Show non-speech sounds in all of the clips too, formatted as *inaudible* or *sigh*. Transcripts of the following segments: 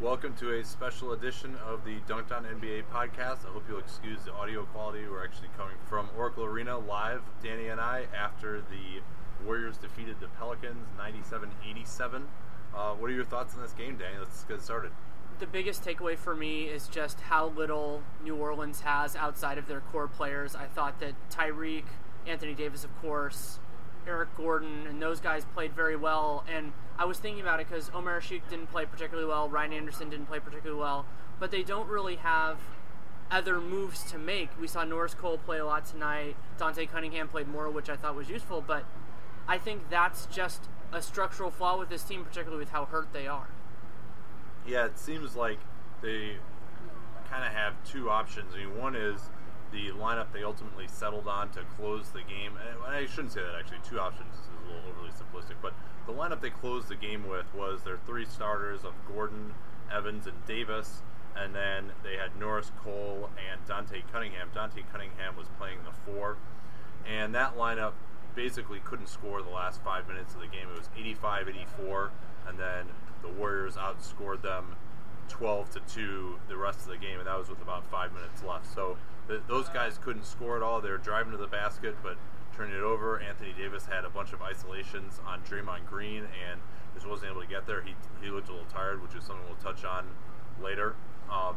Welcome to a special edition of the Dunked On NBA podcast. I hope you'll excuse the audio quality. We're actually coming from Oracle Arena live, Danny and I, after the Warriors defeated the Pelicans 97 87. Uh, what are your thoughts on this game, Danny? Let's get started. the biggest takeaway for me is just how little New Orleans has outside of their core players. I thought that Tyreke, Anthony Davis, of course, Eric Gordon, and those guys played very well. And I was thinking about it because Omer Asik didn't play particularly well, Ryan Anderson didn't play particularly well, but they don't really have other moves to make. We saw Norris Cole play a lot tonight. Dante Cunningham played more, which I thought was useful, but I think that's just a structural flaw with this team, particularly with how hurt they are. Yeah, it seems like they kind of have two options. I mean, one is the lineup they ultimately settled on to close the game. And I shouldn't say that actually. Two options is a little overly simplistic, but the lineup they closed the game with was their three starters of Gordon, Evans, and Davis. And then they had Norris Cole and Dante Cunningham. Dante Cunningham was playing the four. And that lineup basically couldn't score the last five minutes of the game. It was 85 84. And then the Warriors outscored them 12 to 2 the rest of the game, and that was with about five minutes left. So th- those guys couldn't score at all. They were driving to the basket, but turning it over. Anthony Davis had a bunch of isolations on Draymond Green and just wasn't able to get there. He, he looked a little tired, which is something we'll touch on later. Um,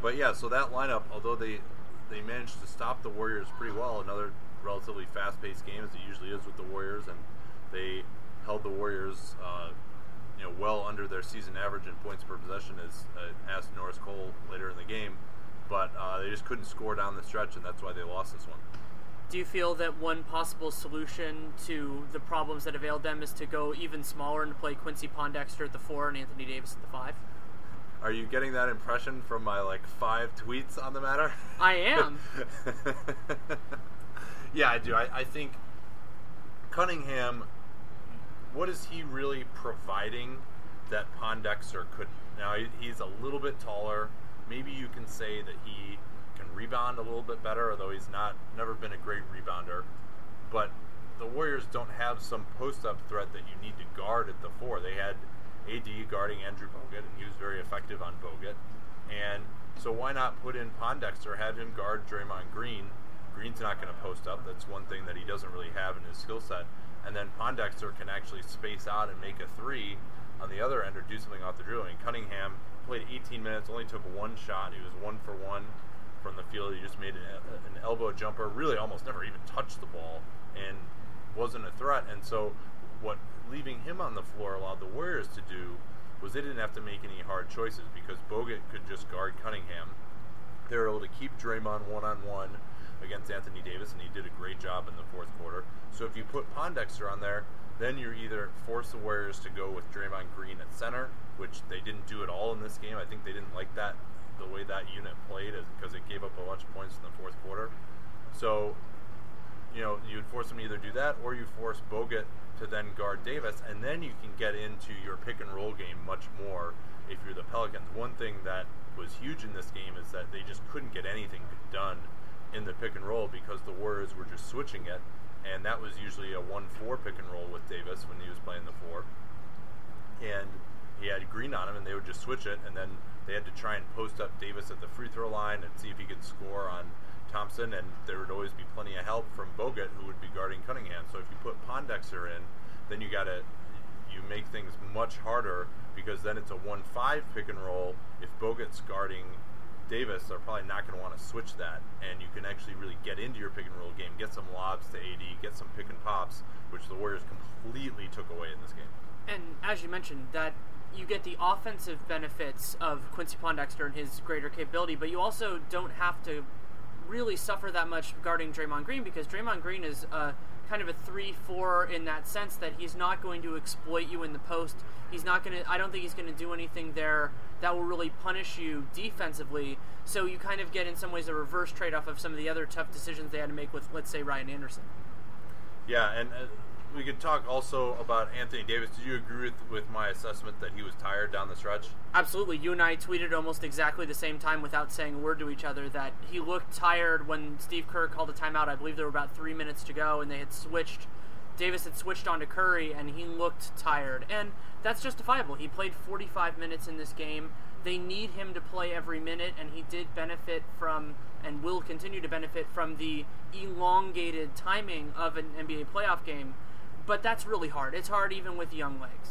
but yeah, so that lineup, although they they managed to stop the Warriors pretty well, another relatively fast-paced game as it usually is with the Warriors, and they held the Warriors, uh, you know, well under their season average in points per possession, as uh, asked Norris Cole later in the game. But uh, they just couldn't score down the stretch, and that's why they lost this one. Do you feel that one possible solution to the problems that availed them is to go even smaller and play Quincy Pondexter at the four and Anthony Davis at the five? Are you getting that impression from my like five tweets on the matter? *laughs* I am. *laughs* yeah, I do. I, I think Cunningham. What is he really providing that Pondexter could? Now he's a little bit taller. Maybe you can say that he can rebound a little bit better, although he's not never been a great rebounder. But the Warriors don't have some post up threat that you need to guard at the four. They had AD guarding Andrew Bogut, and he was very effective on Bogut. And so why not put in Pondexter, have him guard Draymond Green? Green's not going to post up. That's one thing that he doesn't really have in his skill set. And then Pondexter can actually space out and make a three on the other end or do something off the drill. I mean, Cunningham played 18 minutes, only took one shot. He was one for one from the field. He just made an, an elbow jumper, really almost never even touched the ball, and wasn't a threat. And so, what leaving him on the floor allowed the Warriors to do was they didn't have to make any hard choices because Bogut could just guard Cunningham. They were able to keep Draymond one on one against Anthony Davis, and he did a great job in the fourth quarter. So if you put Pondexter on there, then you're either force the Warriors to go with Draymond Green at center, which they didn't do at all in this game. I think they didn't like that the way that unit played because it gave up a bunch of points in the fourth quarter. So you know, you would force him to either do that or you force Bogut to then guard Davis, and then you can get into your pick and roll game much more if you're the Pelicans. One thing that was huge in this game is that they just couldn't get anything done in the pick and roll because the Warriors were just switching it, and that was usually a 1 4 pick and roll with Davis when he was playing the 4. And he had Green on him, and they would just switch it, and then they had to try and post up Davis at the free throw line and see if he could score on Thompson, and there would always be plenty of help from Bogut, who would be guarding Cunningham. So if you put Pondexter in, then you got to you make things much harder because then it's a one-five pick and roll. If Bogut's guarding Davis, they're probably not going to want to switch that, and you can actually really get into your pick and roll game, get some lobs to AD, get some pick and pops, which the Warriors completely took away in this game. And as you mentioned, that you get the offensive benefits of Quincy Pondexter and his greater capability, but you also don't have to really suffer that much guarding Draymond Green because Draymond Green is a kind of a three-four in that sense that he's not going to exploit you in the post. He's not going to. I don't think he's going to do anything there that will really punish you defensively. So you kind of get in some ways a reverse trade-off of some of the other tough decisions they had to make with, let's say, Ryan Anderson. Yeah, and uh, we could talk also about Anthony Davis. Did you agree with, with my assessment that he was tired down the stretch? Absolutely. You and I tweeted almost exactly the same time without saying a word to each other that he looked tired when Steve Kerr called a timeout. I believe there were about three minutes to go, and they had switched. Davis had switched on to Curry, and he looked tired. And that's justifiable. He played 45 minutes in this game. They need him to play every minute, and he did benefit from and will continue to benefit from the elongated timing of an NBA playoff game but that's really hard. It's hard even with young legs.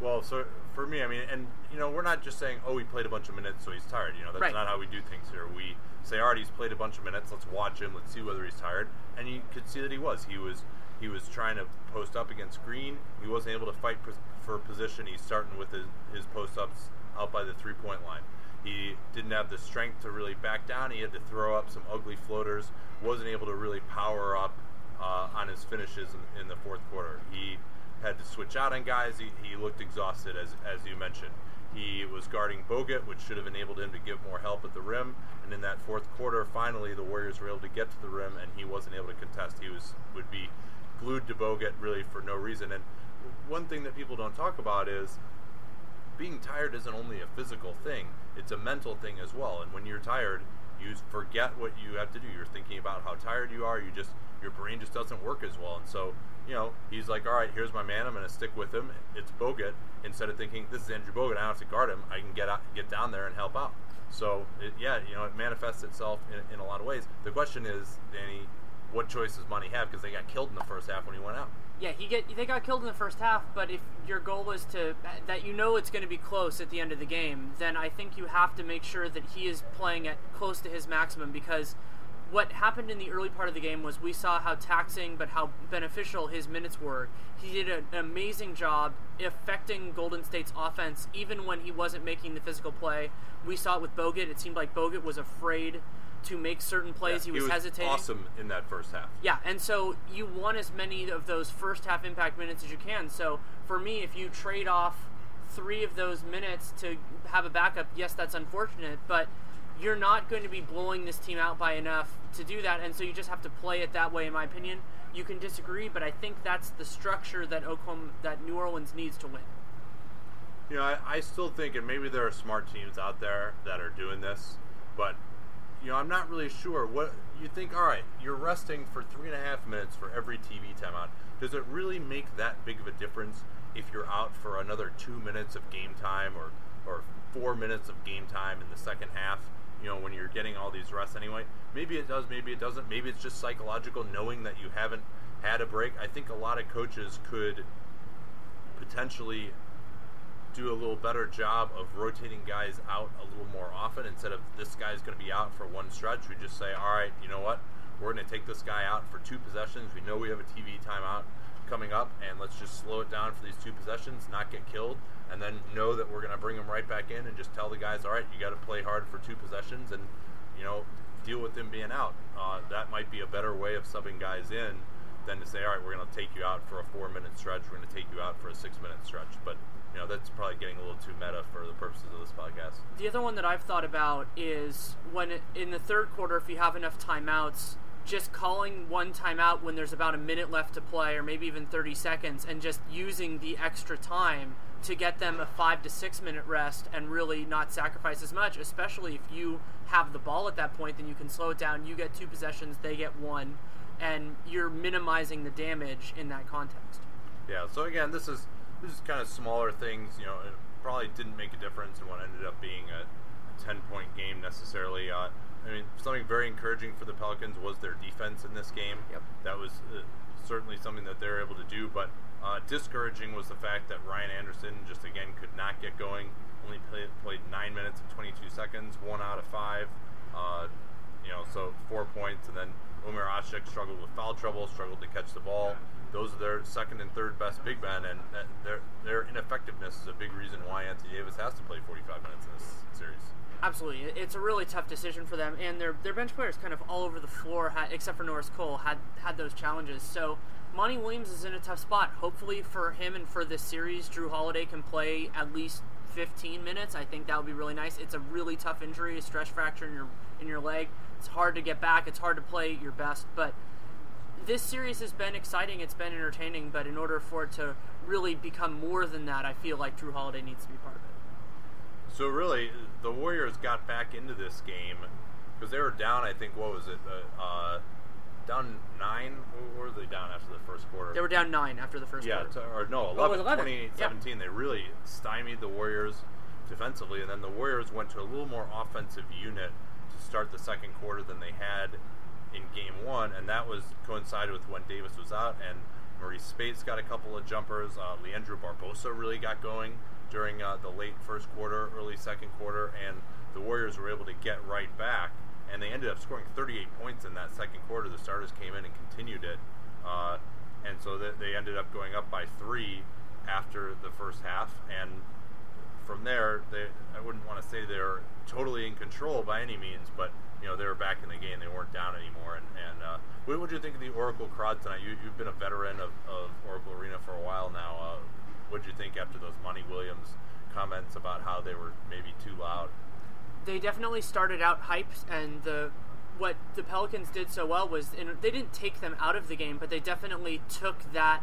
Well, so for me, I mean, and you know, we're not just saying, oh, he played a bunch of minutes, so he's tired. You know, that's right. not how we do things here. We say, all right, he's played a bunch of minutes. Let's watch him. Let's see whether he's tired. And you could see that he was. He was. He was trying to post up against Green. He wasn't able to fight for position. He's starting with his, his post ups out by the three point line. He didn't have the strength to really back down. He had to throw up some ugly floaters. Wasn't able to really power up uh, on his finishes in, in, the fourth quarter. He had to switch out on guys. He, he looked exhausted, as, as you mentioned. He was guarding Bogut, which should have enabled him to give more help at the rim. And in that fourth quarter, finally, the Warriors were able to get to the rim, and he wasn't able to contest. He was would be glued to Bogut really for no reason. And one thing that people don't talk about is being tired isn't only a physical thing; it's a mental thing as well. And when you're tired, you forget what you have to do. You're thinking about how tired you are. You just your brain just doesn't work as well. And so, you know, he's like, all right, here's my man. I'm going to stick with him. It's Bogut. Instead of thinking this is Andrew Bogut, I don't have to guard him. I can get out, get down there and help out. So, it, yeah, you know, it manifests itself in, in a lot of ways. The question is, Danny, what choice does Monty have? Because they got killed in the first half when he went out. Yeah, he get they got killed in the first half. But if your goal is to that you know it's going to be close at the end of the game, then I think you have to make sure that he is playing at close to his maximum because what happened in the early part of the game was we saw how taxing but how beneficial his minutes were. He did an amazing job affecting Golden State's offense even when he wasn't making the physical play. We saw it with Bogut. It seemed like Bogut was afraid to make certain plays. Yeah, he, was he was hesitating. Awesome in that first half. Yeah, and so you want as many of those first half impact minutes as you can. So for me, if you trade off three of those minutes to have a backup, yes, that's unfortunate, but you're not going to be blowing this team out by enough to do that, and so you just have to play it that way. In my opinion, you can disagree, but I think that's the structure that Oklahoma, that New Orleans needs to win. You know, I, I still think, and maybe there are smart teams out there that are doing this, but you know, I'm not really sure. What you think? All right, you're resting for three and a half minutes for every TV timeout. Does it really make that big of a difference if you're out for another two minutes of game time or or four minutes of game time in the second half? you know, when you're getting all these rests anyway. Maybe it does, maybe it doesn't. Maybe it's just psychological knowing that you haven't had a break. I think a lot of coaches could potentially do a little better job of rotating guys out a little more often instead of this guy's going to be out for one stretch. We just say, all right, you know what? We're going to take this guy out for two possessions. We know we have a TV timeout coming up, and let's just slow it down for these two possessions, not get killed, and then know that we're going to bring them right back in and just tell the guys, all right, you got to play hard for two possessions, and you know, deal with them being out. Uh, that might be a better way of subbing guys in than to say, all right, we're going to take you out for a four-minute stretch, we're going to take you out for a six-minute stretch, but. You know, that's probably getting a little too meta for the purposes of this podcast. The other one that I've thought about is when in the third quarter, if you have enough timeouts, just calling one timeout when there's about a minute left to play, or maybe even 30 seconds, and just using the extra time to get them a five to six minute rest and really not sacrifice as much, especially if you have the ball at that point, then you can slow it down. You get two possessions, they get one, and you're minimizing the damage in that context. Yeah. So again, this is this is kind of smaller things. You know, it probably didn't make a difference in what ended up being a, ten point game necessarily. Uh, I mean, something very encouraging for the Pelicans was their defense in this game. Yep. That was uh, certainly something that they're able to do, but uh, discouraging was the fact that Ryan Anderson just again could not get going. Only played, played nine minutes and 22 seconds, one out of five. Uh, you know, so four points, and then Omer Asik struggled with foul trouble, struggled to catch the ball. Those are their second and third best big men, and their their ineffectiveness is a big reason why Anthony Davis has to play 45 minutes in this series. Absolutely, it's a really tough decision for them, and their their bench players kind of all over the floor, had, except for Norris Cole, had had those challenges. So Monty Williams is in a tough spot. Hopefully for him and for this series, Jrue Holiday can play at least 15 minutes. I think that would be really nice. It's a really tough injury, a stress fracture in your in your leg. It's hard to get back. It's hard to play your best, but this series has been exciting. It's been entertaining, but in order for it to really become more than that, I feel like Jrue Holiday needs to be part of it. So really, the Warriors got back into this game because they were down. I think what was it? Uh, uh, down nine. What were they down after the first quarter? They were down nine after the first yeah, quarter. to, or no, Oh, 11, was 11. 28, Yeah. 17. They really stymied the Warriors defensively, and then the Warriors went to a little more offensive unit to start the second quarter than they had in game one, and that was coincided with when Davis was out, and Marreese Speights got a couple of jumpers. Uh, Leandro Barbosa really got going during uh, the late first quarter, early second quarter, and the Warriors were able to get right back, and they ended up scoring 38 points in that second quarter. The starters came in and continued it, uh, and so that they ended up going up by three after the first half, and from there, they I wouldn't want to say they're totally in control by any means, but you know they were back in the game. They weren't down anymore. And, and uh, what would you think of the Oracle crowd tonight? You, you've been a veteran of, of Oracle Arena for a while now. Uh, what did you think after those Monty Williams comments about how they were maybe too loud? they definitely started out hyped, and the what the Pelicans did so well was and they didn't take them out of the game, but they definitely took that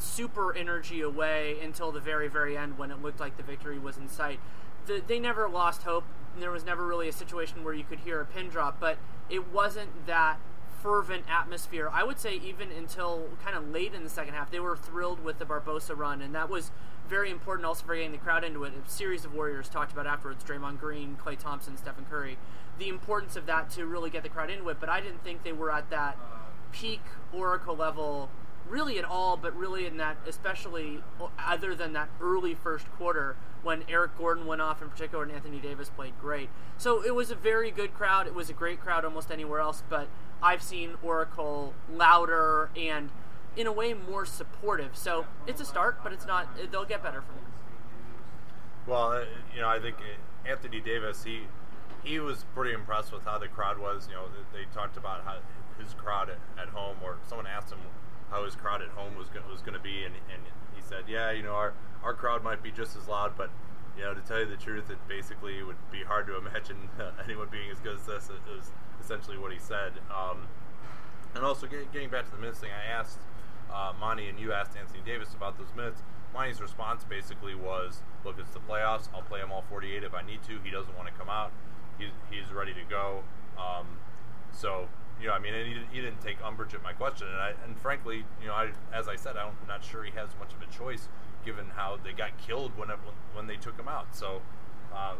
super energy away until the very very end when it looked like the victory was in sight. The, they never lost hope. There was never really a situation where you could hear a pin drop, but it wasn't that fervent atmosphere. I would say even until kind of late in the second half, they were thrilled with the Barbosa run, and that was very important also for getting the crowd into it. A series of Warriors talked about afterwards: Draymond Green, Klay Thompson, Stephen Curry. The importance of that to really get the crowd into it. But I didn't think they were at that peak Oracle level really at all, but really in that, especially other than that early first quarter when Eric Gordon went off in particular and Anthony Davis played great. So it was a very good crowd. It was a great crowd almost anywhere else, but I've seen Oracle louder and in a way more supportive. So it's a start, but it's not. They'll get better from it. Well, uh, you know, I think uh, Anthony Davis, he he was pretty impressed with how the crowd was. You know, they, talked about how his crowd at, at home, or someone asked him how his crowd at home was go- was going to be, and, and he said, "Yeah, you know, our our crowd might be just as loud, but you know, to tell you the truth, it basically would be hard to imagine uh, *laughs* anyone being as good as this." It was essentially what he said. Um, and also, get, getting back to the minutes thing, I asked uh, Monty and you asked Anthony Davis about those minutes. Monty's response basically was, "Look, it's the playoffs. I'll play him all 48 if I need to. He doesn't want to come out. He's he's ready to go." Um, so you know, I mean, and he, he didn't take umbrage at my question, and I and frankly, you know, I as I said, I'm not sure he has much of a choice given how they got killed when when they took him out. So, uh,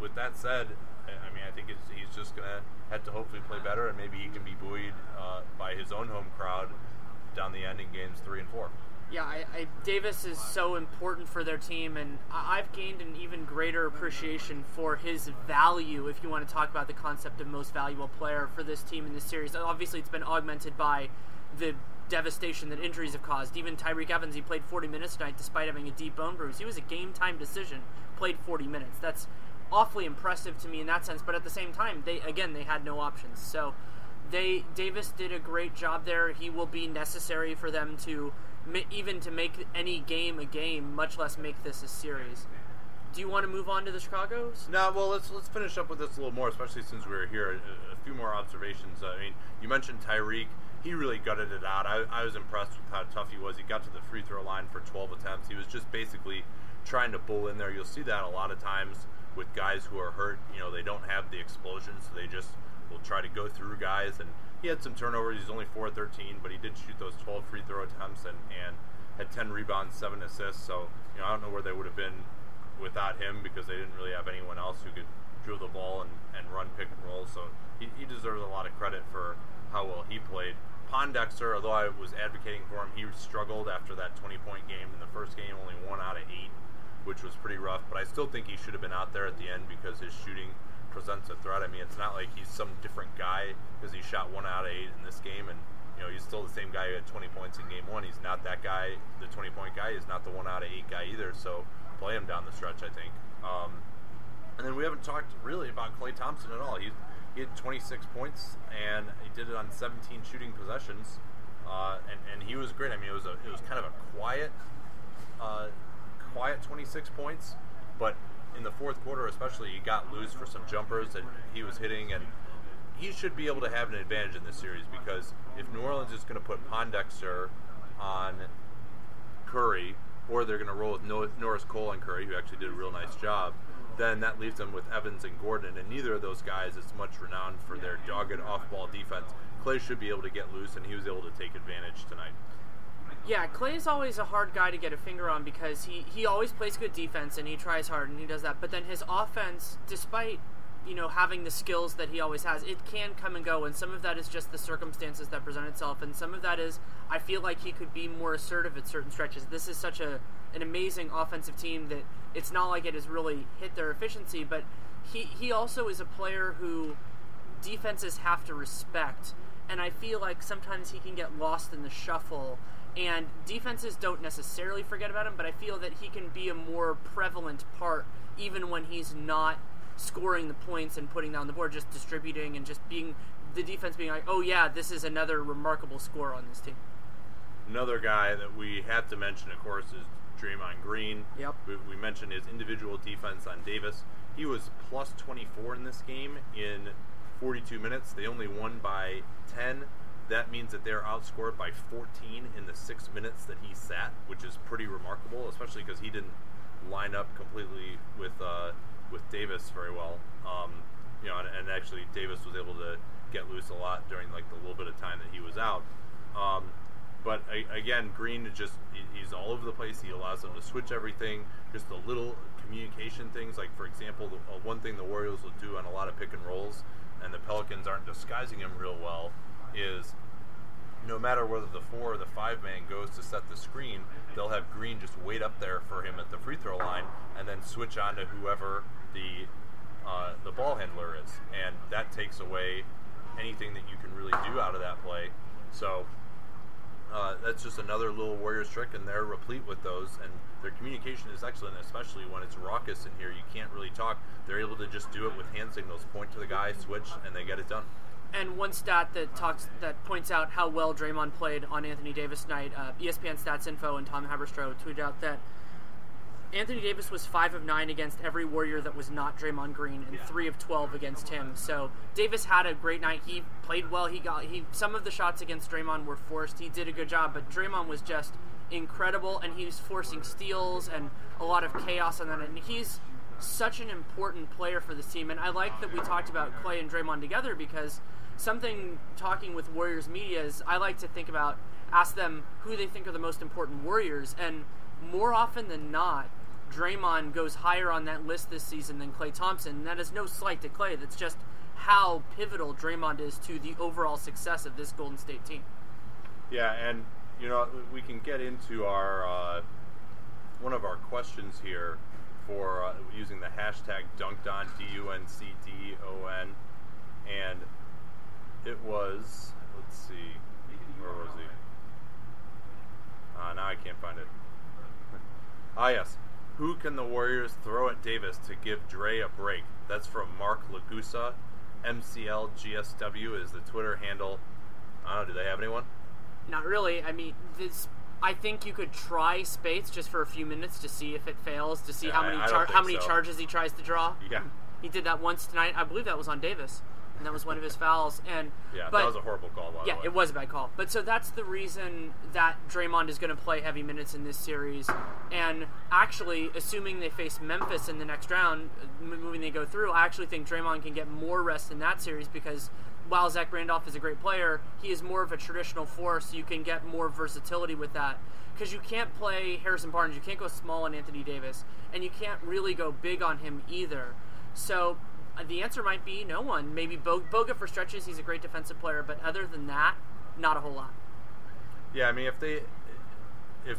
with, that said, I, mean, I think he's just gonna have to hopefully play better, and maybe he can be buoyed uh, by his own home crowd down the end in games three and four. Yeah, I, I, Davis is so important for their team, and I've gained an even greater appreciation for his value. If you want to talk about the concept of most valuable player for this team in this series, obviously it's been augmented by the devastation that injuries have caused. Even Tyreke Evans, he played 40 minutes tonight despite having a deep bone bruise. He was a game time decision, played 40 minutes. That's awfully impressive to me in that sense. But at the same time, they again they had no options. So they Davis did a great job there. He will be necessary for them to even to make any game a game, much less make this a series. Do you want to move on to the Chicago's? No, well, let's let's finish up with this a little more, especially since we were here. A, a few more observations. I mean, you mentioned Tyreke. He really gutted it out. I, I was impressed with how tough he was. He got to the free throw line for 12 attempts. He was just basically trying to bull in there. You'll see that a lot of times with guys who are hurt. You know, they don't have the explosion, so they just will try to go through guys. And he had some turnovers. He's only 4 13, but he did shoot those 12 free throw attempts and, and had 10 rebounds, 7 assists. So, you know, I don't know where they would have been without him because they didn't really have anyone else who could drill the ball and, and run pick and roll. So he, he deserves a lot of credit for how well he played. Pondexter, although I was advocating for him, he struggled after that 20 point game. In the first game, only one out of eight, which was pretty rough. But I still think he should have been out there at the end because his shooting presents a threat. I mean, it's not like he's some different guy because he shot one out of eight in this game, and you know he's still the same guy who had 20 points in game one. He's not that guy. The 20 point guy is not the one out of eight guy either. So play him down the stretch, I think. Um, and then we haven't talked really about Klay Thompson at all. He, he had 26 points and he did it on 17 shooting possessions, uh, and, and he was great. I mean, it was a, it was kind of a quiet, uh, quiet 26 points, but in the fourth quarter, especially, he got loose for some jumpers that he was hitting, and he should be able to have an advantage in this series because if New Orleans is going to put Pondexter on Curry, or they're going to roll with Norris Cole and Curry, who actually did a real nice job, then that leaves them with Evans and Gordon, and neither of those guys is much renowned for their dogged off-ball defense. Klay should be able to get loose, and he was able to take advantage tonight. Yeah, Klay is always a hard guy to get a finger on because he, he always plays good defense and he tries hard and he does that. But then his offense, despite you know having the skills that he always has, it can come and go, and some of that is just the circumstances that present itself, and some of that is I feel like he could be more assertive at certain stretches. This is such a an amazing offensive team that it's not like it has really hit their efficiency, but he he also is a player who defenses have to respect, and I feel like sometimes he can get lost in the shuffle. And defenses don't necessarily forget about him, but I feel that he can be a more prevalent part even when he's not scoring the points and putting down the board, just distributing and just being the defense being like, oh yeah, this is another remarkable score on this team. Another guy that we have to mention, of course, is Draymond Green. Yep. We, we mentioned his individual defense on Davis. He was plus 24 in this game in 42 minutes. They only won by 10. That means that they're outscored by 14 in the six minutes that he sat, which is pretty remarkable, especially because he didn't line up completely with uh, with Davis very well. Um, you know, and, and, actually Davis was able to get loose a lot during like the little bit of time that he was out. Um, but again, Green just he's all over the place. He allows them to switch everything. Just the little communication things, like for example, the, uh, one thing the Warriors will do on a lot of pick and rolls, and the Pelicans aren't disguising him real well, is no matter whether the four or the five man goes to set the screen, they'll have Green just wait up there for him at the free throw line, and then switch on to whoever the uh, the ball handler is, and that takes away anything that you can really do out of that play. So uh, that's just another little Warriors trick, and they're replete with those. And their communication is excellent, especially when it's raucous in here. You can't really talk. They're able to just do it with hand signals, point to the guy, switch, and they get it done. And one stat that talks that points out how well Draymond played on Anthony Davis night. Uh, ESPN Stats Info and Tom Haberstroh tweeted out that Anthony Davis was five of nine against every Warrior that was not Draymond Green, and three of twelve against him. So Davis had a great night. He played well. He got he some of the shots against Draymond were forced. He did a good job, but Draymond was just incredible, and he was forcing steals and a lot of chaos on that. And he's such an important player for this team. And I like that we talked about Klay and Draymond together because something talking with Warriors media is I like to think about ask them who they think are the most important Warriors, and more often than not Draymond goes higher on that list this season than Klay Thompson. And that is no slight to Klay. That's just how pivotal Draymond is to the overall success of this Golden State team. Yeah, and you know we can get into our uh, one of our questions here for uh, using the hashtag dunked on D U N C D O N, and it was let's see where was he? Uh, now I can't find it. ah yes, who can the Warriors throw at Davis to give Dre a break? That's from Mark Lagusa. MCLGSW is the Twitter handle. I don't know. Do they have anyone? Not really. I mean, this I think you could try Speights just for a few minutes to see if it fails, to see Yeah, how many I char- how many so. charges he tries to draw. Yeah. He did that once tonight. I believe that was on Davis, and that was one of his fouls. And Yeah, but, that was a horrible call. Yeah, it was a bad call. But so that's the reason that Draymond is going to play heavy minutes in this series. And actually, assuming they face Memphis in the next round, moving they go through, I actually think Draymond can get more rest in that series because while Zach Randolph is a great player, he is more of a traditional force. You can get more versatility with that. Because you can't play Harrison Barnes, you can't go small on Anthony Davis, and you can't really go big on him either. So uh, Uh, the answer might be no one. Maybe Bo- Boga for stretches. He's a great defensive player, but other than that, not a whole lot. Yeah, I mean, if they, if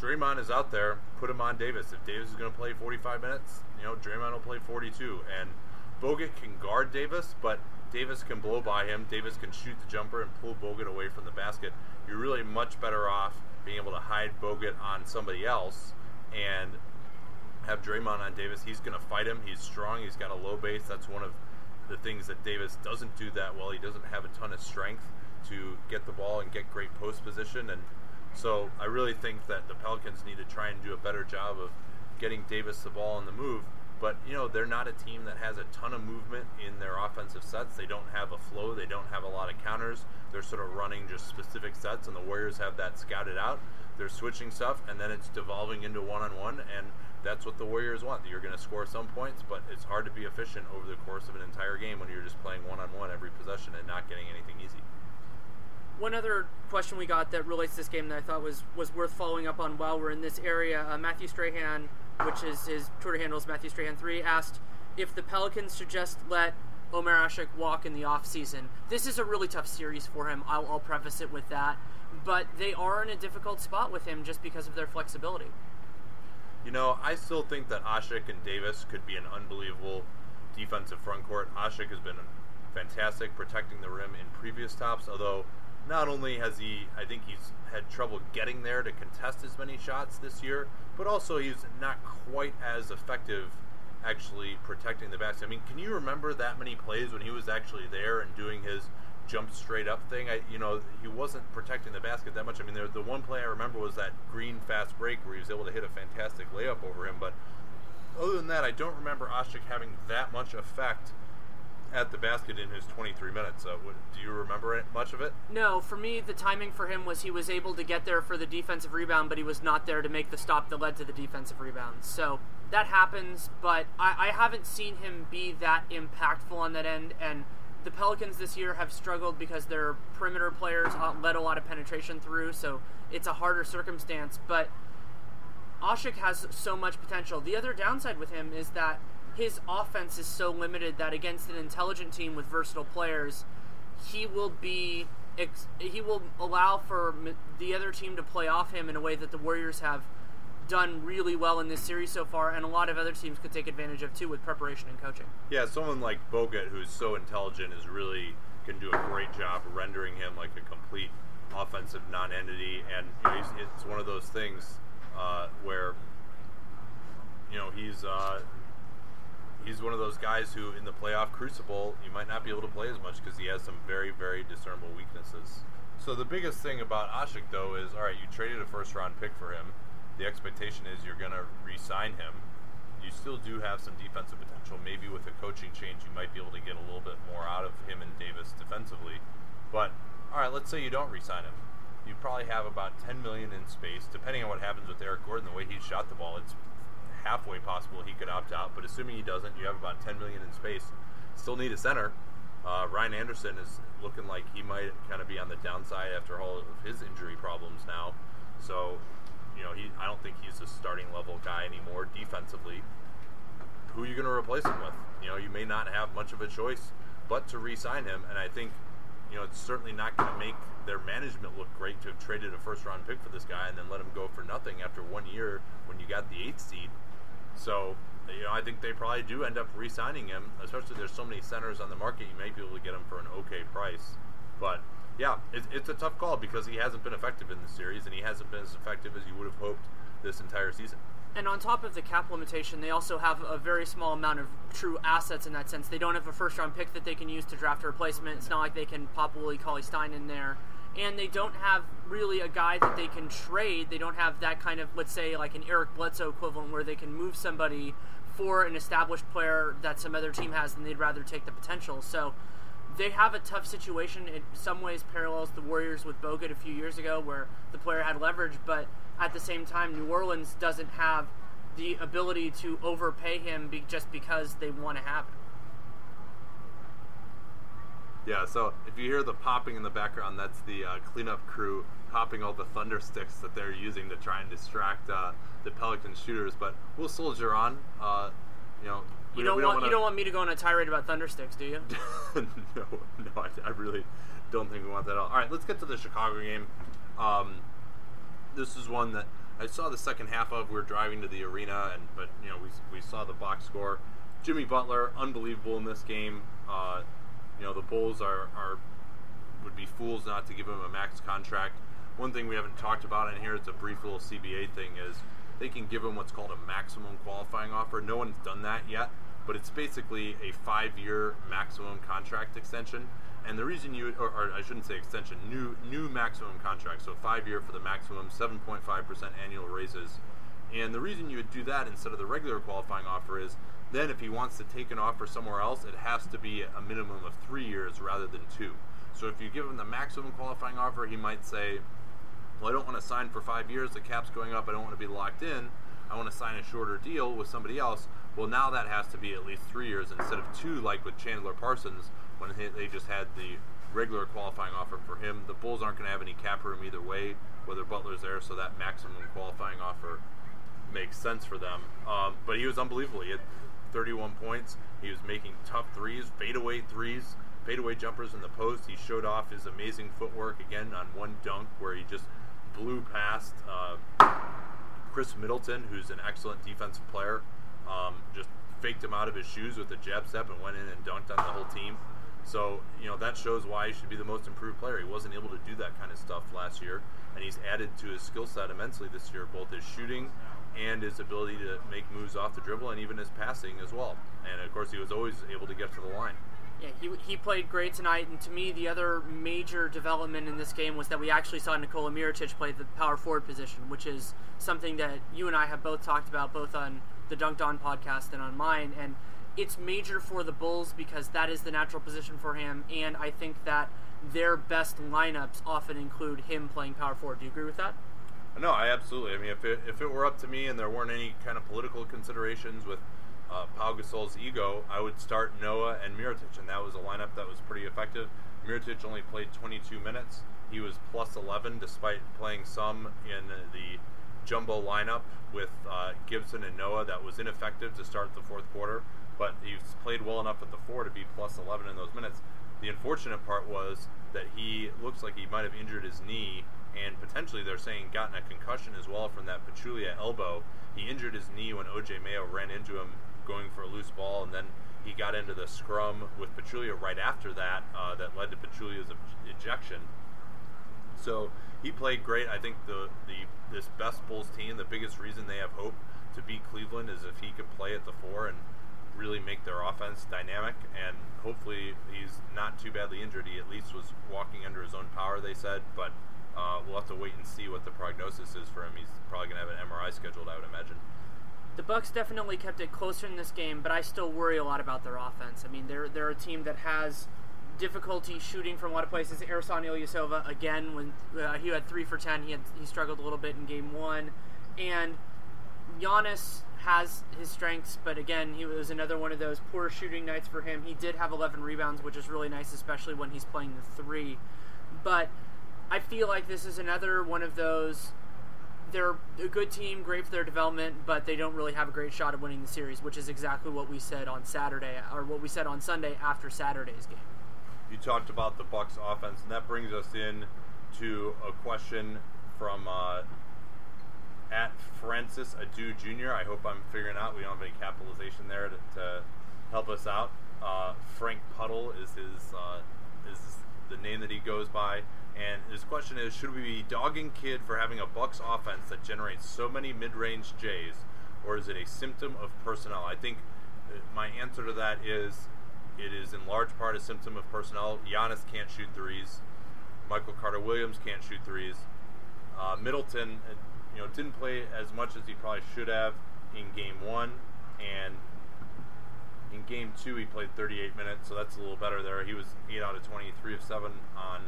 Draymond is out there, put him on Davis. If Davis is going to play 45 minutes, you know, Draymond will play 42. And Bogut can guard Davis, but Davis can blow by him. Davis can shoot the jumper and pull Bogut away from the basket. You're really much better off being able to hide Bogut on somebody else and have Draymond on Davis. He's going to fight him. He's strong. He's got a low base. That's one of the things that Davis doesn't do that well. He doesn't have a ton of strength to get the ball and get great post position. And so I really think that the Pelicans need to try and do a better job of getting Davis the ball on the move. But, you know, they're not a team that has a ton of movement in their offensive sets. They don't have a flow. They don't have a lot of counters. They're sort of running just specific sets, and the Warriors have that scouted out. They're switching stuff, and then it's devolving into one on one, and that's what the Warriors want. You're going to score some points, but it's hard to be efficient over the course of an entire game when you're just playing one on one every possession and not getting anything easy. One other question we got that relates to this game that I thought was, was worth following up on while we're in this area. Uh, Matthew Strahan, which is his Twitter handle is Matthew Strahan3, asked if the Pelicans should just let Omer Asik walk in the offseason. This is a really tough series for him. I'll, I'll preface it with that. But they are in a difficult spot with him just because of their flexibility. You know, I still think that Asik and Davis could be an unbelievable defensive front court. Asik has been fantastic protecting the rim in previous tops, although not only has he, I think he's had trouble getting there to contest as many shots this year, but also he's not quite as effective actually protecting the basket. I mean, can you remember that many plays when he was actually there and doing his jump straight up thing? I, you know, he wasn't protecting the basket that much. I mean, there, the one play I remember was that green fast break where he was able to hit a fantastic layup over him. But other than that, I don't remember Asik having that much effect at the basket in his 23 minutes. Uh, what, do you remember much of it? No, for me, the timing for him was he was able to get there for the defensive rebound, but he was not there to make the stop that led to the defensive rebound. So that happens, but I, I haven't seen him be that impactful on that end. And the Pelicans this year have struggled because their perimeter players uh, let a lot of penetration through, so it's a harder circumstance. But Asik has so much potential. The other downside with him is that his offense is so limited that against an intelligent team with versatile players, he will be he will allow for the other team to play off him in a way that the Warriors have done really well in this series so far, and a lot of other teams could take advantage of too with preparation and coaching. Yeah, someone like Bogut, who's so intelligent, is really can do a great job rendering him like a complete offensive non-entity, and you know, it's one of those things uh, where you know he's uh, he's one of those guys who, in the playoff crucible, you might not be able to play as much because he has some very, very discernible weaknesses. So the biggest thing about Asik, though, is all right. You traded a first-round pick for him. The expectation is you're going to re-sign him. You still do have some defensive potential. Maybe with a coaching change, you might be able to get a little bit more out of him and Davis defensively. But all right, let's say you don't re-sign him. You probably have about 10 million in space, depending on what happens with Eric Gordon. The way he shot the ball, it's halfway possible he could opt out. But assuming he doesn't, you have about 10 million in space. Still need a center. Uh, Ryan Anderson is looking like he might kind of be on the downside after all of his injury problems now. So, you know, he I don't think he's a starting level guy anymore defensively. Who are you going to replace him with? You know, you may not have much of a choice but to re-sign him, and I think you know it's certainly not going to make their management look great to have traded a first-round pick for this guy and then let him go for nothing after one year when you got the eighth seed. So, you know, I think they probably do end up re-signing him. Especially there's so many centers on the market, you may be able to get him for an okay price. But yeah, it's, it's a tough call because he hasn't been effective in the series, and he hasn't been as effective as you would have hoped this entire season. And on top of the cap limitation, they also have a very small amount of true assets in that sense. They don't have a first round pick that they can use to draft a replacement. It's not like they can pop Willie Cauley Stein in there. And they don't have really a guy that they can trade. They don't have that kind of, let's say, like an Eric Bledsoe equivalent where they can move somebody for an established player that some other team has and they'd rather take the potential. So they have a tough situation. It some ways, parallels the Warriors with Bogut a few years ago, where the player had leverage, but at the same time, New Orleans doesn't have the ability to overpay him be- just because they want to have him. Yeah, so if you hear the popping in the background, that's the uh, cleanup crew popping all the thunder sticks that they're using to try and distract uh, the Pelican shooters. But we'll soldier on. Uh, you know, You we don't want wanna- you don't want me to go on a tirade about thundersticks, do you? *laughs* no, no, I, I really don't think we want that at all. All right, let's get to the Chicago game. Um, this is one that I saw the second half of. We were driving to the arena, and but you know we, we saw the box score. Jimmy Butler, unbelievable in this game. Uh, you know the Bulls are, are would be fools not to give him a max contract. One thing we haven't talked about in here, it's a brief little CBA thing, is they can give him what's called a maximum qualifying offer. No one's done that yet, but it's basically a five-year maximum contract extension. And the reason you, or, or I shouldn't say extension, new new maximum contract. So five-year for the maximum, 7.5% annual raises. And the reason you would do that instead of the regular qualifying offer is then if he wants to take an offer somewhere else, it has to be a minimum of three years rather than two. So if you give him the maximum qualifying offer, he might say, well, I don't want to sign for five years. The cap's going up. I don't want to be locked in. I want to sign a shorter deal with somebody else. Well, now that has to be at least three years instead of two, like with Chandler Parsons when he, they just had the regular qualifying offer for him. The Bulls aren't going to have any cap room either way, whether Butler's there, so that maximum qualifying offer makes sense for them. Um, but he was unbelievable. He had 31 points. He was making tough threes, fadeaway threes, fadeaway jumpers in the post. He showed off his amazing footwork again on one dunk where he just blew past uh, Khris Middleton, who's an excellent defensive player. Um, just faked him out of his shoes with a jab step and went in and dunked on the whole team. So, you know, that shows why he should be the most improved player. He wasn't able to do that kind of stuff last year, and he's added to his skill set immensely this year, both his shooting and his ability to make moves off the dribble and even his passing as well. And of course, he was always able to get to the line. Yeah, he, he played great tonight, and to me, the other major development in this game was that we actually saw Nikola Mirotic play the power forward position, which is something that you and I have both talked about, both on the Dunked On podcast and on mine. And it's major for the Bulls because that is the natural position for him, and I think that their best lineups often include him playing power forward. Do you agree with that? No, I absolutely. I mean, if it, if it were up to me and there weren't any kind of political considerations with uh, Pau Gasol's ego, I would start Noah and Mirotic, and that was a lineup that was pretty effective. Mirotic only played 22 minutes. He was plus 11 despite playing some in the jumbo lineup with uh, Gibson and Noah that was ineffective to start the fourth quarter, but he played well enough at the four to be plus 11 in those minutes. The unfortunate part was that he looks like he might have injured his knee and potentially they're saying gotten a concussion as well from that Pachulia elbow. He injured his knee when OJ Mayo ran into him going for a loose ball, and then he got into the scrum with Pachulia right after that. Uh, that led to Pachulia's ejection. So he played great. I think the the this best Bulls team, the biggest reason they have hope to beat Cleveland is if he could play at the four and really make their offense dynamic. And hopefully he's not too badly injured. He at least was walking under his own power. They said, but uh, we'll have to wait and see what the prognosis is for him. He's probably going to have an MRI scheduled, I would imagine. The Bucks definitely kept it closer in this game, but I still worry a lot about their offense. I mean, they're they're a team that has difficulty shooting from a lot of places. Ersan Ilyasova again, when uh, he had three for ten, he had he struggled a little bit in game one, and Giannis has his strengths, but again, he was another one of those poor shooting nights for him. He did have 11 rebounds, which is really nice, especially when he's playing the three. But I feel like this is another one of those. They're a good team, great for their development, but they don't really have a great shot at winning the series, which is exactly what we said on Saturday, or what we said on Sunday after Saturday's game. You talked about the Bucks offense, and that brings us in to a question from uh, at Francis Adu Jr. I hope I'm figuring out. We don't have any capitalization there to, to help us out. Uh, Frank Puddle is his uh, is the name that he goes by. And his question is: Should we be dogging Kidd for having a Bucks offense that generates so many mid-range Jays, or is it a symptom of personnel? I think uh, my answer to that is it is in large part a symptom of personnel. Giannis can't shoot threes. Michael Carter Williams can't shoot threes. Uh, Middleton, uh, you know, didn't play as much as he probably should have in game one, and in game two he played 38 minutes, so that's a little better there. He was eight out of 23 of seven on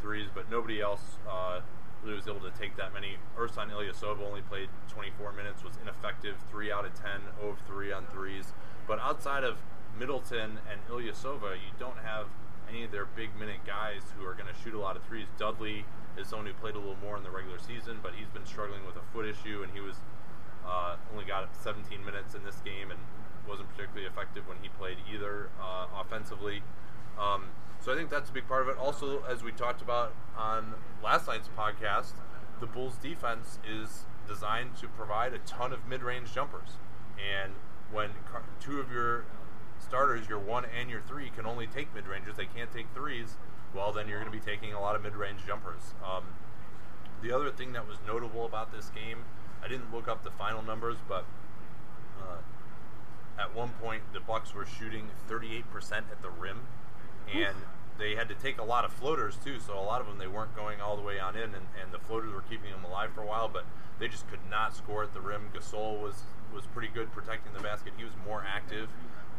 threes, but nobody else uh, really was able to take that many. Ersan Ilyasova only played 24 minutes, was ineffective, three out of 10, 0 of three on threes. But outside of Middleton and Ilyasova, you don't have any of their big minute guys who are going to shoot a lot of threes. Dudley is someone who played a little more in the regular season, but he's been struggling with a foot issue, and he was uh, only got 17 minutes in this game and wasn't particularly effective when he played either uh, offensively. Um, so I think that's a big part of it. Also, as we talked about on last night's podcast, the Bulls' defense is designed to provide a ton of mid-range jumpers, and when two of your starters, your one and your three, can only take mid ranges, they can't take threes, well, then you're going to be taking a lot of mid range jumpers. Um, the other thing that was notable about this game, I didn't look up the final numbers, but uh, at one point the Bucks were shooting 38% at the rim, and they had to take a lot of floaters too. So a lot of them they weren't going all the way on in, and, and the floaters were keeping them alive for a while, but they just could not score at the rim. Gasol was was pretty good protecting the basket. He was more active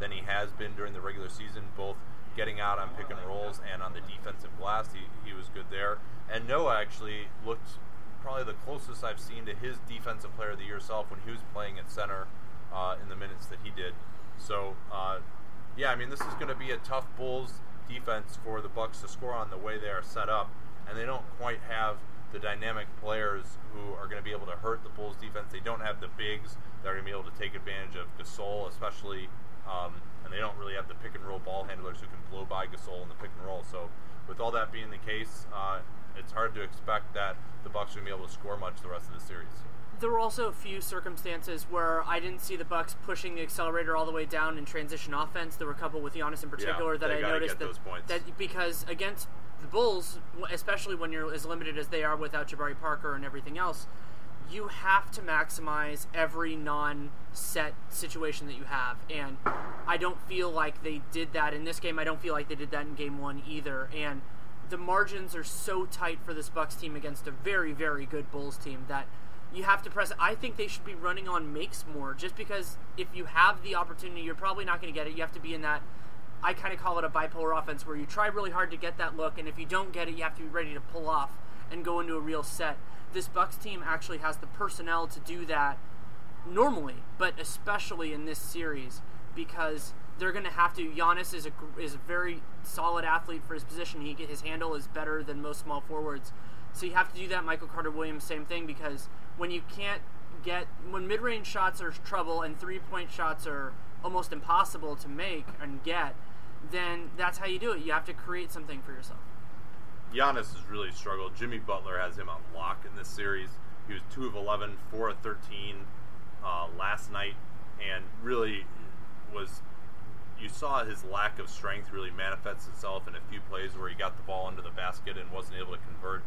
than he has been during the regular season, both getting out on pick and rolls and on the defensive glass. He, he was good there. And Noah actually looked probably the closest I've seen to his defensive player of the year self when he was playing at center uh, in the minutes that he did. So, uh, yeah, I mean, this is going to be a tough Bulls defense for the Bucks to score on the way they are set up, and they don't quite have the dynamic players who are going to be able to hurt the Bulls defense. They don't have the bigs that are going to be able to take advantage of Gasol, especially, um, and they don't really have the pick and roll ball handlers who can blow by Gasol in the pick and roll. So, with all that being the case, uh, it's hard to expect that the Bucks to be able to score much the rest of the series. There were also a few circumstances where I didn't see the Bucks pushing the accelerator all the way down in transition offense. There were a couple with Giannis in particular Yeah, that I noticed that, that because against the Bulls, especially when you're as limited as they are without Jabari Parker and everything else, you have to maximize every non-set situation that you have, and I don't feel like they did that in this game. I don't feel like they did that in Game One either, and the margins are so tight for this Bucks team against a very, very good Bulls team that you have to press. I think they should be running on makes more, just because if you have the opportunity, you're probably not going to get it. You have to be in that. I kind of call it a bipolar offense, where you try really hard to get that look, and if you don't get it, you have to be ready to pull off and go into a real set. This Bucks team actually has the personnel to do that normally, but especially in this series because they're going to have to. Giannis is a is a very solid athlete for his position. He his handle is better than most small forwards, so you have to do that. Michael Carter Williams, same thing because when you can't get when mid range shots are trouble and three point shots are almost impossible to make and get, then that's how you do it. You have to create something for yourself. Giannis has really struggled. Jimmy Butler has him on lock in this series. He was 2 of 11, 4 of 13 uh, last night, and really was. You saw his lack of strength really manifest itself in a few plays where he got the ball under the basket and wasn't able to convert.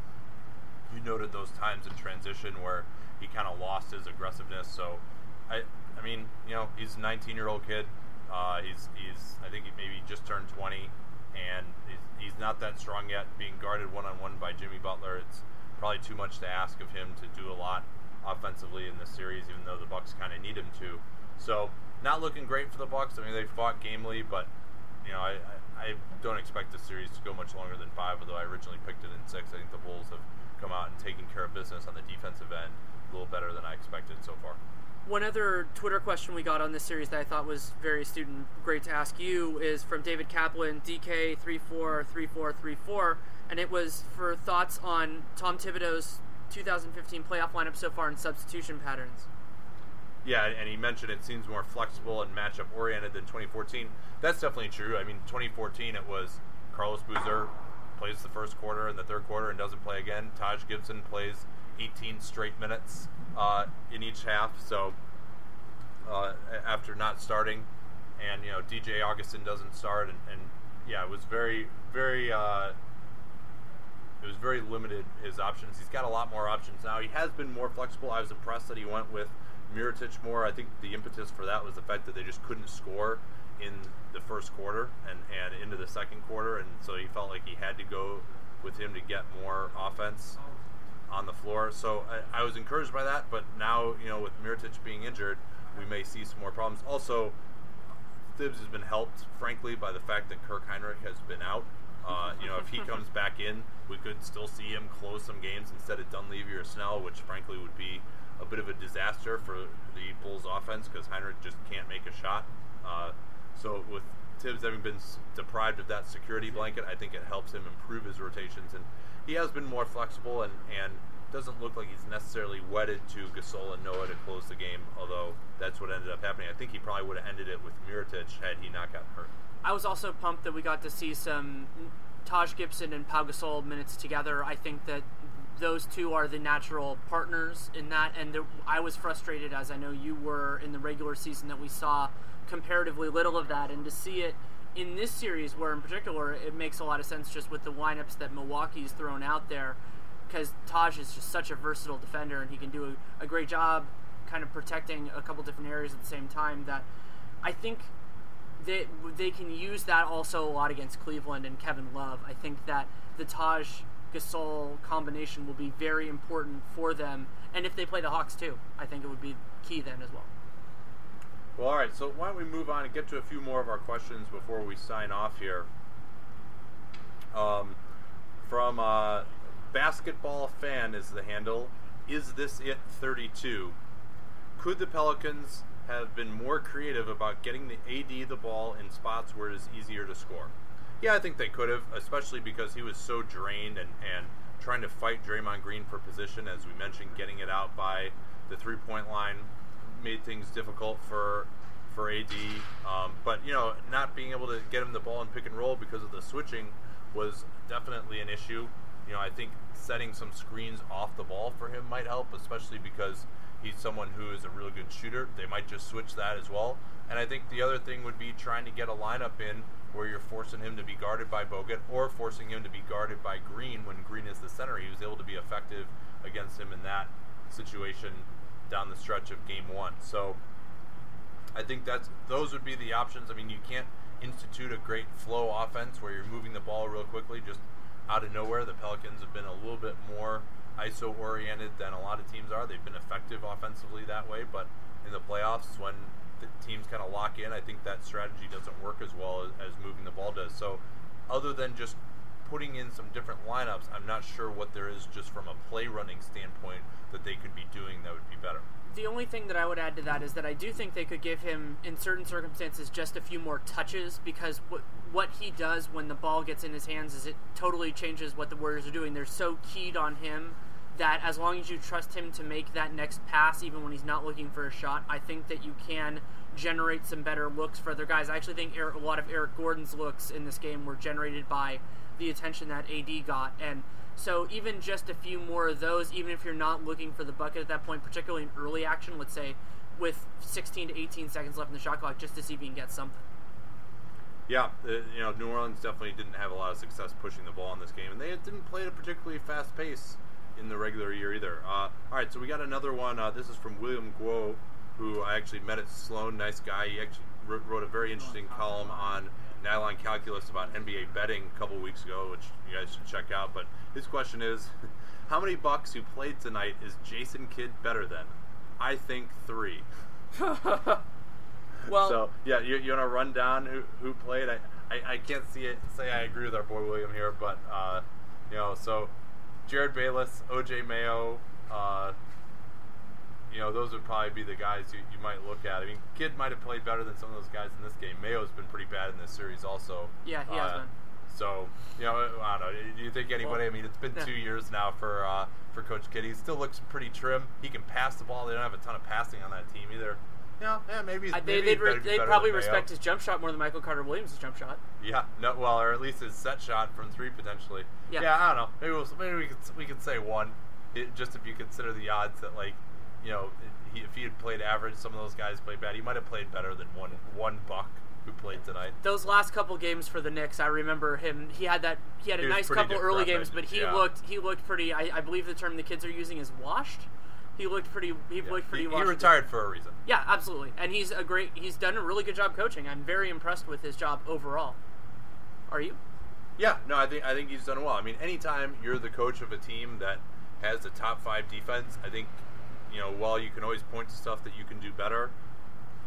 You noted those times in transition where he kind of lost his aggressiveness. So, I, I mean, you know, he's a 19 year old kid. Uh, he's, he's, I think he maybe just turned 20, and he's, not that strong yet. Being guarded one on one by Jimmy Butler, it's probably too much to ask of him to do a lot offensively in this series, even though the Bucks kind of need him to. So, not looking great for the Bucks. I mean, they fought gamely, but you know, I, I don't expect the series to go much longer than five. Although I originally picked it in six, I think the Bulls have come out and taken care of business on the defensive end a little better than I expected so far. One other Twitter question we got on this series that I thought was very astute and great to ask you is from David Kaplan, DK343434, and it was for thoughts on Tom Thibodeau's 2015 playoff lineup so far and substitution patterns. Yeah, and he mentioned it seems more flexible and matchup oriented than 2014. That's definitely true. I mean, 2014 it was Carlos Boozer plays the first quarter and the third quarter and doesn't play again. Taj Gibson plays 18 straight minutes uh, in each half. So uh, after not starting, and you know DJ Augustin doesn't start, and, and yeah, it was very very. Uh, it was very limited his options. He's got a lot more options now. He has been more flexible. I was impressed that he went with Mirotic more. I think the impetus for that was the fact that they just couldn't score in the first quarter and, and into the second quarter, and so he felt like he had to go with him to get more offense. On the floor. So I, I was encouraged by that, but now you know with Mirotic being injured, we may see some more problems. Also, Thibs has been helped, frankly, by the fact that Kirk Hinrich has been out. Uh, you know, if he *laughs* comes back in, we could still see him close some games instead of Dunleavy or Snell, which frankly would be a bit of a disaster for the Bulls offense because Hinrich just can't make a shot. Uh, so with Thibs having been deprived of that security blanket, I think it helps him improve his rotations, and he has been more flexible and and doesn't look like he's necessarily wedded to Gasol and Noah to close the game. Although that's what ended up happening. I think he probably would have ended it with Mirotic had he not gotten hurt. I was also pumped that we got to see some Taj Gibson and Pau Gasol minutes together. I think that those two are the natural partners in that, and there, I was frustrated, as I know you were in the regular season, that we saw comparatively little of that, and to see it in this series, where in particular it makes a lot of sense just with the lineups that Milwaukee's thrown out there, because Taj is just such a versatile defender, and he can do a, a great job kind of protecting a couple different areas at the same time. That I think they they can use that also a lot against Cleveland and Kevin Love. I think that the Taj Gasol combination will be very important for them, and if they play the Hawks too, I think it would be key then as well. Well, all right. So why don't we move on and get to a few more of our questions before we sign off here? Um, from uh, basketball fan is the handle. Is this it? Thirty-two. Could the Pelicans have been more creative about getting the AD the ball in spots where it is easier to score? Yeah, I think they could have, especially because he was so drained and, and trying to fight Draymond Green for position, as we mentioned, getting it out by the three point line made things difficult for for AD. Um, but you know, not being able to get him the ball in pick and roll because of the switching was definitely an issue. You know, I think setting some screens off the ball for him might help, especially because he's someone who is a really good shooter. They might just switch that as well. And I think the other thing would be trying to get a lineup in where you're forcing him to be guarded by Bogut or forcing him to be guarded by Green when Green is the center. He was able to be effective against him in that situation down the stretch of game one. So I think that's those would be the options. I mean, you can't institute a great flow offense where you're moving the ball real quickly just out of nowhere. The Pelicans have been a little bit more ISO oriented than a lot of teams are. They've been effective offensively that way, but in the playoffs, when the teams kind of lock in, I think that strategy doesn't work as well as, as moving the ball does. So, other than just putting in some different lineups, I'm not sure what there is just from a play running standpoint that they could be doing that would be better. The only thing that I would add to that is that I do think they could give him, in certain circumstances, just a few more touches because what what he does when the ball gets in his hands is it totally changes what the Warriors are doing. They're so keyed on him that as long as you trust him to make that next pass, even when he's not looking for a shot, I think that you can generate some better looks for other guys. I actually think Eric, a lot of Eric Gordon's looks in this game were generated by the attention that AD got, and so even just a few more of those, even if you're not looking for the bucket at that point, particularly in early action, let's say with 16 to 18 seconds left in the shot clock, just to see if you can get something. Yeah, uh, you know, New Orleans definitely didn't have a lot of success pushing the ball in this game, and they didn't play at a particularly fast pace in the regular year either. Uh, all right, so we got another one. Uh, this is from William Guo, who I actually met at Sloan. Nice guy. He actually wrote, wrote a very interesting column on Nylon Calculus about NBA betting a couple weeks ago, which you guys should check out. But his question is, *laughs* how many Bucks who played tonight is Jason Kidd better than? I think three. *laughs* Well, So yeah, you, you want to run down who, who played? I, I, I can't see it. Say I agree with our boy William here, but uh, you know, so Jerryd Bayless, OJ Mayo, uh, you know, those would probably be the guys you, you might look at. I mean, Kidd might have played better than some of those guys in this game. Mayo's been pretty bad in this series, also. Yeah, he has Uh, been. So you know, I don't know. Do you think anybody? Well, I mean, it's been yeah. two years now for uh, for Coach Kidd. He still looks pretty trim. He can pass the ball. They don't have a ton of passing on that team either. Yeah, yeah, maybe. I, maybe they'd, re- they'd probably respect his jump shot more than Michael Carter Williams' jump shot. Yeah, no, well, or at least his set shot from three potentially. Yeah. I don't know. Maybe we'll, maybe we could we could say one, it, just if you consider the odds that like, you know, he, if he had played average, some of those guys played bad. He might have played better than one one buck who played tonight. Those last couple games for the Knicks, I remember him. He had that. He had a He nice couple early games, but he yeah. looked. He looked pretty. I, I believe the term the kids are using is washed. He looked pretty. He Yeah. looked pretty he, he washed. retired for a reason. Yeah, absolutely. And he's a great. He's done a really good job coaching. I'm very impressed with his job overall. Are you? Yeah, no, I think I think he's done well. I mean, anytime you're the coach of a team that has the top five defense. I think, you know, while you can always point to stuff that you can do better,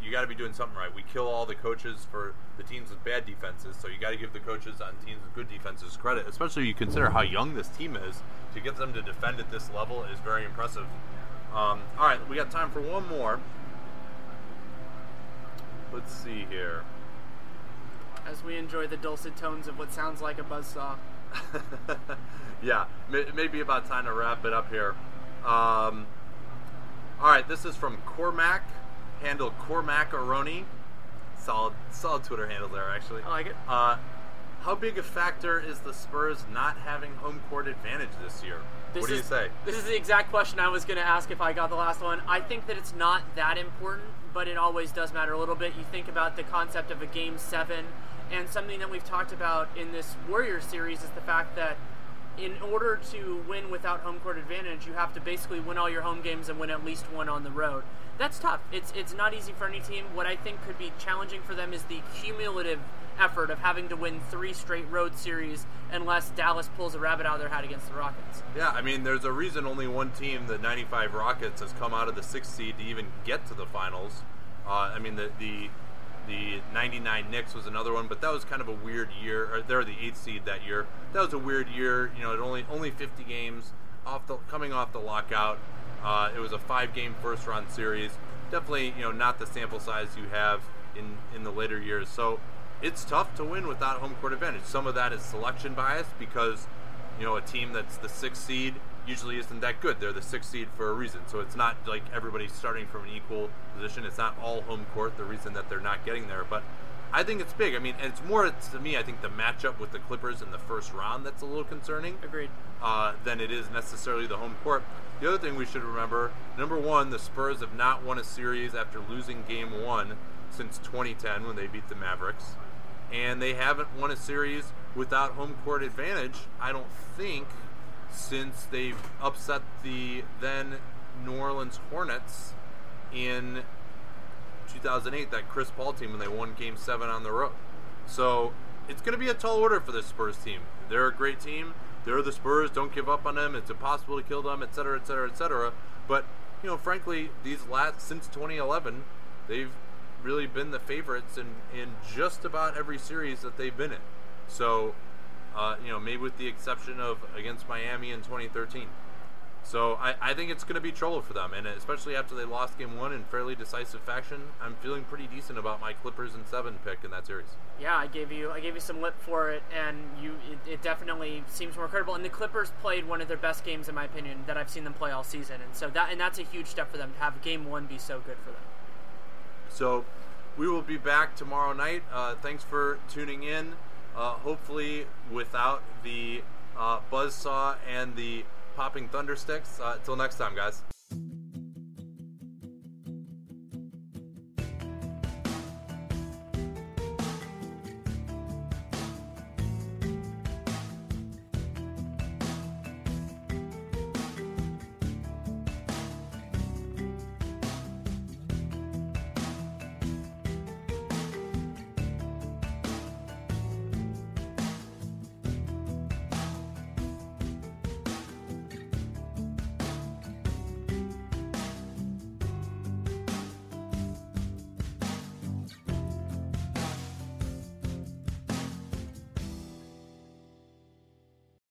you got to be doing something right. We kill all the coaches for the teams with bad defenses, so you got to give the coaches on teams with good defenses credit, especially you consider how young this team is. To get them to defend at this level is very impressive. Um, all right, we got time for one more. Let's see here. As we enjoy the dulcet tones of what sounds like a buzzsaw. *laughs* yeah, may- maybe about time to wrap it up here. Um, all right, this is from Cormac, handle Cormac Aroni. Solid, solid Twitter handle there, actually. I like it. Uh, how big a factor is the Spurs not having home court advantage this year? This what do is, you say? This is the exact question I was going to ask if I got the last one. I think that it's not that important, but it always does matter a little bit. You think about the concept of a game seven, and something that we've talked about in this Warriors series is the fact that in order to win without home court advantage, you have to basically win all your home games and win at least one on the road. That's tough. It's it's not easy for any team. What I think could be challenging for them is the cumulative effort of having to win three straight road series unless Dallas pulls a rabbit out of their hat against the Rockets. Yeah, I mean, there's a reason only one team, the 95 Rockets, has come out of the sixth seed to even get to the finals. Uh, I mean, the, the the 99 Knicks was another one, but that was kind of a weird year. Or they're the eighth seed that year. That was a weird year. You know, it only only 50 games off the coming off the lockout. Uh, it was a five-game first-round series. Definitely, you know, not the sample size you have in in the later years. So it's tough to win without home court advantage. Some of that is selection bias because you know a team that's the sixth seed usually isn't that good. They're the sixth seed for a reason. So it's not like everybody's starting from an equal position. It's not all home court the reason that they're not getting there. But I think it's big. I mean, and it's more to me. I think the matchup with the Clippers in the first round that's a little concerning. Agreed. Uh, than it is necessarily the home court. The other thing we should remember: number one, the Spurs have not won a series after losing Game One since 2010 when they beat the Mavericks, and they haven't won a series without home court advantage. I don't think since they've upset the then New Orleans Hornets in 2008, that Chris Paul team when they won Game Seven on the road. So it's going to be a tall order for this Spurs team. They're a great team. They're the Spurs. Don't give up on them. It's impossible to kill them, et cetera, et cetera, et cetera. But you know, frankly, these last since 2011, they've really been the favorites in in just about every series that they've been in. So, uh, you know, maybe with the exception of against Miami in 2013. So I, I think it's going to be trouble for them, and especially after they lost Game One in fairly decisive fashion, I'm feeling pretty decent about my Clippers and seven pick in that series. Yeah, I gave you I gave you some lip for it, and you it, it definitely seems more credible. And the Clippers played one of their best games, in my opinion, that I've seen them play all season, and so that and that's a huge step for them to have Game One be so good for them. So we will be back tomorrow night. Uh, thanks for tuning in. Uh, hopefully, without the uh, buzzsaw and the popping thunder sticks. Uh, until next time, guys.